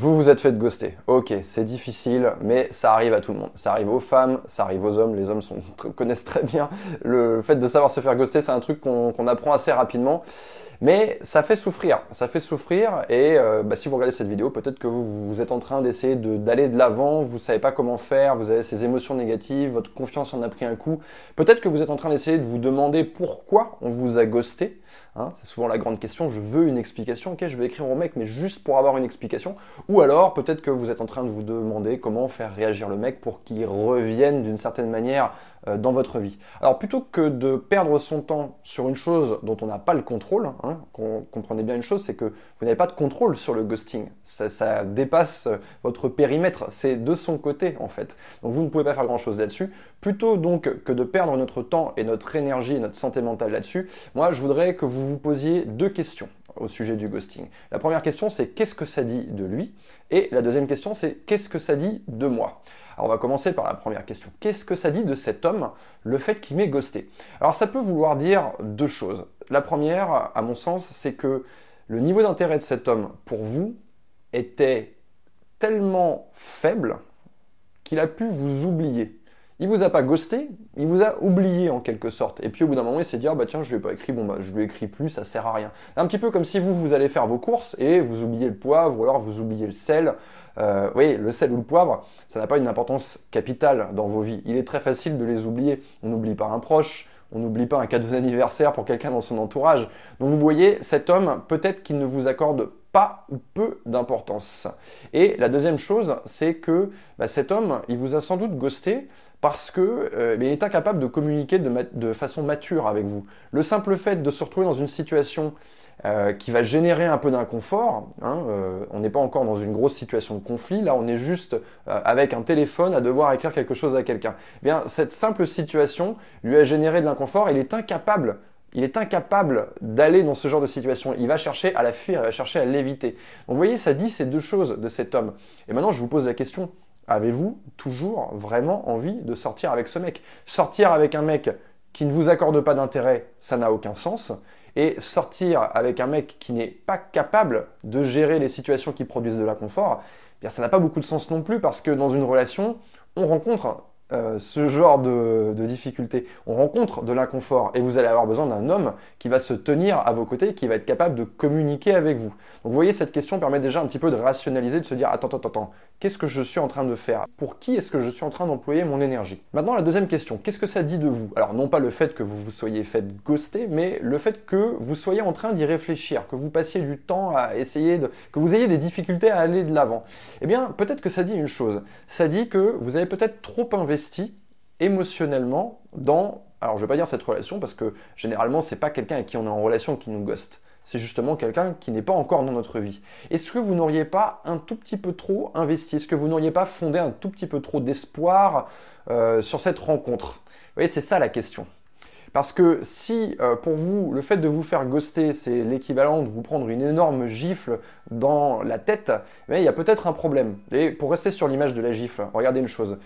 vous vous êtes fait ghoster. Ok, c'est difficile, mais ça arrive à tout le monde. Ça arrive aux femmes, ça arrive aux hommes. Les hommes connaissent très bien le fait de savoir se faire ghoster. C'est un truc qu'on apprend assez rapidement. Mais ça fait souffrir, ça fait souffrir et euh, bah, si vous regardez cette vidéo, peut-être que vous, êtes en train d'essayer d'aller de l'avant, vous savez pas comment faire, vous avez ces émotions négatives, votre confiance en a pris un coup. Peut-être que vous êtes en train d'essayer de vous demander pourquoi on vous a ghosté. Hein, c'est souvent la grande question, je veux une explication, ok, je vais écrire au mec, mais juste pour avoir une explication. Ou alors, peut-être que vous êtes en train de vous demander comment faire réagir le mec pour qu'il revienne d'une certaine manière dans votre vie. Alors, plutôt que de perdre son temps sur une chose dont on n'a pas le contrôle, hein, comprenez bien une chose, c'est que vous n'avez pas de contrôle sur le ghosting. Ça, ça dépasse votre périmètre, c'est de son côté en fait. Donc, vous ne pouvez pas faire grand-chose là-dessus. Plutôt donc que de perdre notre temps et notre énergie et notre santé mentale là-dessus, moi, je voudrais que vous vous posiez deux questions au sujet du ghosting. La première question, c'est qu'est-ce que ça dit de lui? Et la deuxième question, c'est qu'est-ce que ça dit de moi? Alors on va commencer par la première question. Qu'est-ce que ça dit de cet homme, le fait qu'il m'ait ghosté? Alors ça peut vouloir dire deux choses. La première, à mon sens, c'est que le niveau d'intérêt de cet homme pour vous était tellement faible qu'il a pu vous oublier il vous a pas ghosté, il vous a oublié en quelque sorte. Et puis au bout d'un moment, il s'est dit ah bah tiens, je lui ai pas écrit, bon bah je lui écris plus, ça sert à rien. Un petit peu comme si vous vous allez faire vos courses et vous oubliez le poivre ou alors vous oubliez le sel. Euh, oui, le sel ou le poivre, ça n'a pas une importance capitale dans vos vies. Il est très facile de les oublier. On n'oublie pas un proche, on n'oublie pas un cadeau d'anniversaire pour quelqu'un dans son entourage. Donc vous voyez, cet homme, peut-être qu'il ne vous accorde pas ou peu d'importance. Et la deuxième chose, c'est que bah, cet homme, il vous a sans doute ghosté parce que euh, il est incapable de communiquer de, façon mature avec vous. Le simple fait de se retrouver dans une situation euh, qui va générer un peu d'inconfort, hein, euh, on n'est pas encore dans une grosse situation de conflit, là on est juste avec un téléphone à devoir écrire quelque chose à quelqu'un. Eh bien, cette simple situation lui a généré de l'inconfort, il est incapable il est incapable d'aller dans ce genre de situation. Il va chercher à la fuir, il va chercher à l'éviter. Donc vous voyez, ça dit ces deux choses de cet homme. Et maintenant, je vous pose la question, Avez-vous toujours vraiment envie de sortir avec ce mec? Sortir avec un mec qui ne vous accorde pas d'intérêt, ça n'a aucun sens. Et sortir avec un mec qui n'est pas capable de gérer les situations qui produisent de l'inconfort, eh ça n'a pas beaucoup de sens non plus parce que dans une relation, on rencontre euh, ce genre de, de difficultés. On rencontre de l'inconfort et vous allez avoir besoin d'un homme qui va se tenir à vos côtés, qui va être capable de communiquer avec vous. Donc vous voyez, cette question permet déjà un petit peu de rationaliser, de se dire attends, attends, attends, qu'est-ce que je suis en train de faire? Pour qui est-ce que je suis en train d'employer mon énergie? Maintenant, la deuxième question, qu'est-ce que ça dit de vous? Alors non pas le fait que vous vous soyez fait ghoster, mais le fait que vous soyez en train d'y réfléchir, que vous passiez du temps à essayer de... que vous ayez des difficultés à aller de l'avant. Eh bien, peut-être que ça dit une chose. Ça dit que vous avez peut-être trop investi émotionnellement dans, alors je vais pas dire cette relation parce que généralement c'est pas quelqu'un avec qui on est en relation qui nous ghost. C'est justement quelqu'un qui n'est pas encore dans notre vie. Est-ce que vous n'auriez pas un tout petit peu trop investi? Est-ce que vous n'auriez pas fondé un tout petit peu trop d'espoir euh, sur cette rencontre? Vous voyez, c'est ça la question. Parce que si euh, pour vous, le fait de vous faire ghoster, c'est l'équivalent de vous prendre une énorme gifle dans la tête, eh il y a peut-être un problème. Et pour rester sur l'image de la gifle, regardez une chose.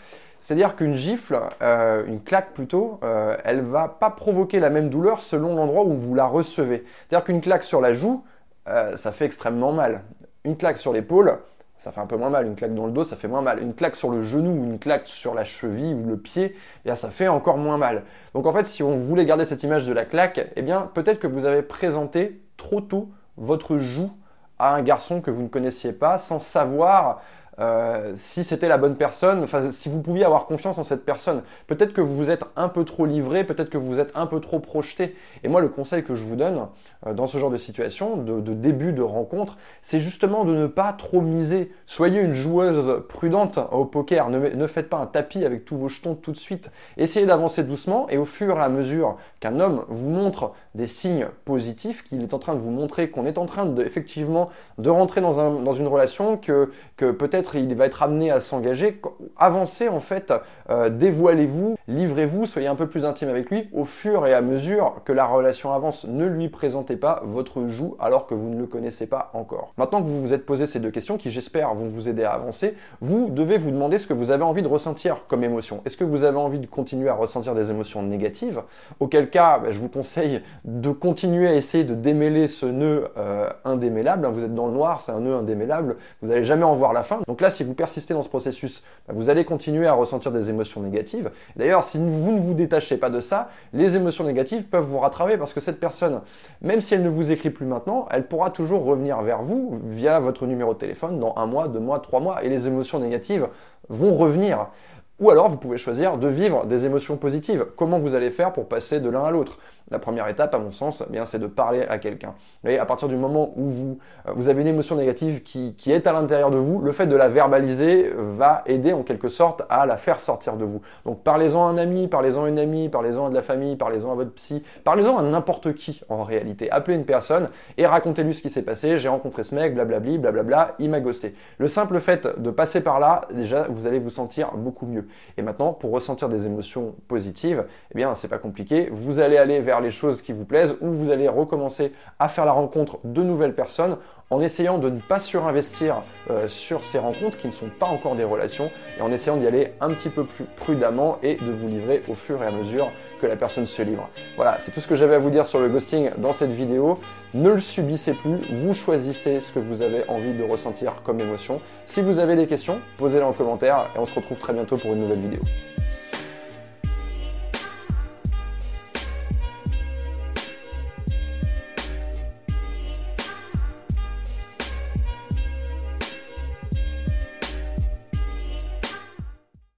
C'est-à-dire qu'une gifle, euh, une claque plutôt, euh, elle va pas provoquer la même douleur selon l'endroit où vous la recevez. C'est-à-dire qu'une claque sur la joue, euh, ça fait extrêmement mal. Une claque sur l'épaule, ça fait un peu moins mal. Une claque dans le dos, ça fait moins mal. Une claque sur le genou ou une claque sur la cheville ou le pied, eh ça fait encore moins mal. Donc en fait, si on voulait garder cette image de la claque, eh bien peut-être que vous avez présenté trop tôt votre joue à un garçon que vous ne connaissiez pas sans savoir euh, si c'était la bonne personne, si vous pouviez avoir confiance en cette personne. Peut-être que vous vous êtes un peu trop livré, peut-être que vous êtes un peu trop projeté. Et moi, le conseil que je vous donne euh, dans ce genre de situation, de, début de rencontre, c'est justement de ne pas trop miser. Soyez une joueuse prudente au poker. Ne, ne faites pas un tapis avec tous vos jetons tout de suite. Essayez d'avancer doucement et au fur et à mesure qu'un homme vous montre des signes positifs, qu'il est en train de vous montrer qu'on est en train de, effectivement de rentrer dans, un, dans une relation, que, que peut-être il va être amené à s'engager. Avancez en fait, euh, dévoilez-vous, livrez-vous, soyez un peu plus intime avec lui au fur et à mesure que la relation avance. Ne lui présentez pas votre joue alors que vous ne le connaissez pas encore. Maintenant que vous vous êtes posé ces deux questions qui j'espère vont vous aider à avancer, vous devez vous demander ce que vous avez envie de ressentir comme émotion. Est-ce que vous avez envie de continuer à ressentir des émotions négatives? Auquel cas, bah, je vous conseille de continuer à essayer de démêler ce nœud euh, indémêlable. Vous êtes dans le noir, c'est un nœud indémêlable, vous n'allez jamais en voir la fin. Là, si vous persistez dans ce processus, bah, vous allez continuer à ressentir des émotions négatives. D'ailleurs, si vous ne vous détachez pas de ça, les émotions négatives peuvent vous rattraper parce que cette personne, même si elle ne vous écrit plus maintenant, elle pourra toujours revenir vers vous via votre numéro de téléphone dans un mois, deux mois, trois mois, et les émotions négatives vont revenir. Ou alors, vous pouvez choisir de vivre des émotions positives. Comment vous allez faire pour passer de l'un à l'autre? La première étape, à mon sens, eh bien, c'est de parler à quelqu'un. Et à partir du moment où vous, euh, vous avez une émotion négative qui, qui est à l'intérieur de vous, le fait de la verbaliser va aider en quelque sorte à la faire sortir de vous. Donc parlez-en à un ami, parlez-en à une amie, parlez-en à de la famille, parlez-en à votre psy, parlez-en à n'importe qui en réalité. Appelez une personne et racontez-lui ce qui s'est passé. J'ai rencontré ce mec, blablabli, blablabla, il m'a ghosté. Le simple fait de passer par là, déjà, vous allez vous sentir beaucoup mieux. Et maintenant, pour ressentir des émotions positives, eh bien, c'est pas compliqué. Vous allez aller vers les choses qui vous plaisent ou vous allez recommencer à faire la rencontre de nouvelles personnes en essayant de ne pas surinvestir euh, sur ces rencontres qui ne sont pas encore des relations et en essayant d'y aller un petit peu plus prudemment et de vous livrer au fur et à mesure que la personne se livre. Voilà, c'est tout ce que j'avais à vous dire sur le ghosting dans cette vidéo. Ne le subissez plus, vous choisissez ce que vous avez envie de ressentir comme émotion. Si vous avez des questions, posez-les en commentaire et on se retrouve très bientôt pour une nouvelle vidéo.